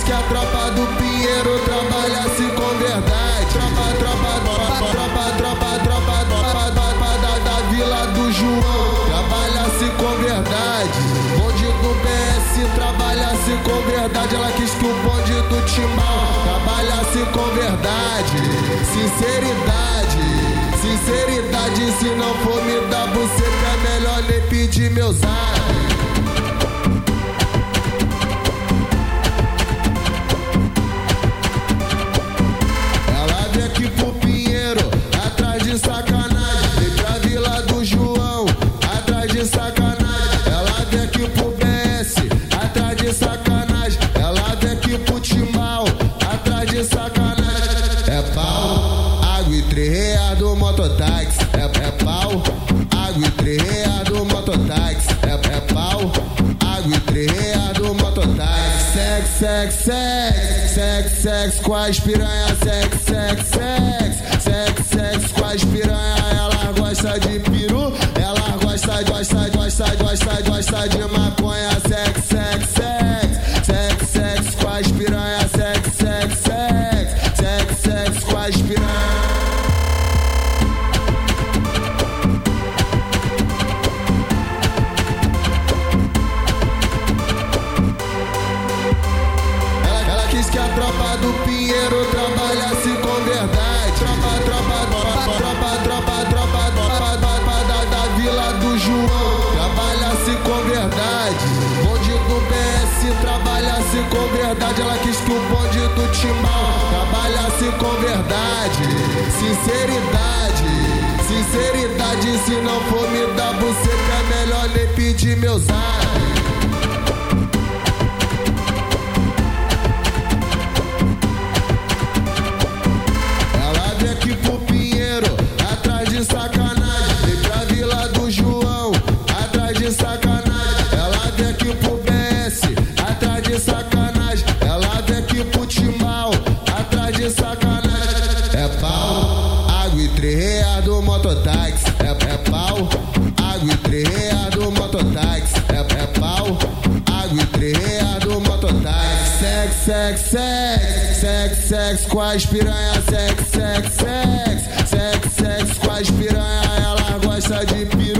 tropa do Pinheiro trabalhasse com verdade. Tropa, tropa, tropa, tropa, tropa, tropa, tropa, tropa da, da Vila do João trabalhasse com verdade. Bonde do BS trabalhasse com verdade. Ela quis que o bonde do Timbal trabalhasse com verdade. Sinceridade, sinceridade. Se não for me dar você, é melhor nem pedir meu zap. Do mototáxi. É, é pau, água e três do mototáxi. É, é pau, água e três do mototáxi. Sex, sex, sex, sex, sex com as piranha. Sex, sex, sex, sex, sex com as piranha. Ela gosta de peru, ela gosta, gosta, gosta, gosta, gosta de maconha. Sex, sex, sex, sex, sex com as piranha. Sex, sex, sex, sex, sex com as piranha. Quis que a tropa do Pinheiro trabalhasse com verdade. Tropa, tropa, tropa, tropa, tropa, tropa, tropa, tropa da, da Vila do João trabalhasse com verdade. Bonde do BS trabalhasse com verdade. Ela quis que o bonde do Timbal trabalhasse com verdade. Sinceridade, sinceridade. Se não for me dar você, é melhor nem pedir meu zap. É, é do mototáxi, é, é pau, água e três do mototáxi, é, é pau, água e três do mototáxi. Sex, sex, sex, sex, sex com as piranha, sex, sex, sex, sex, sex com as piranha, ela gosta de piranha.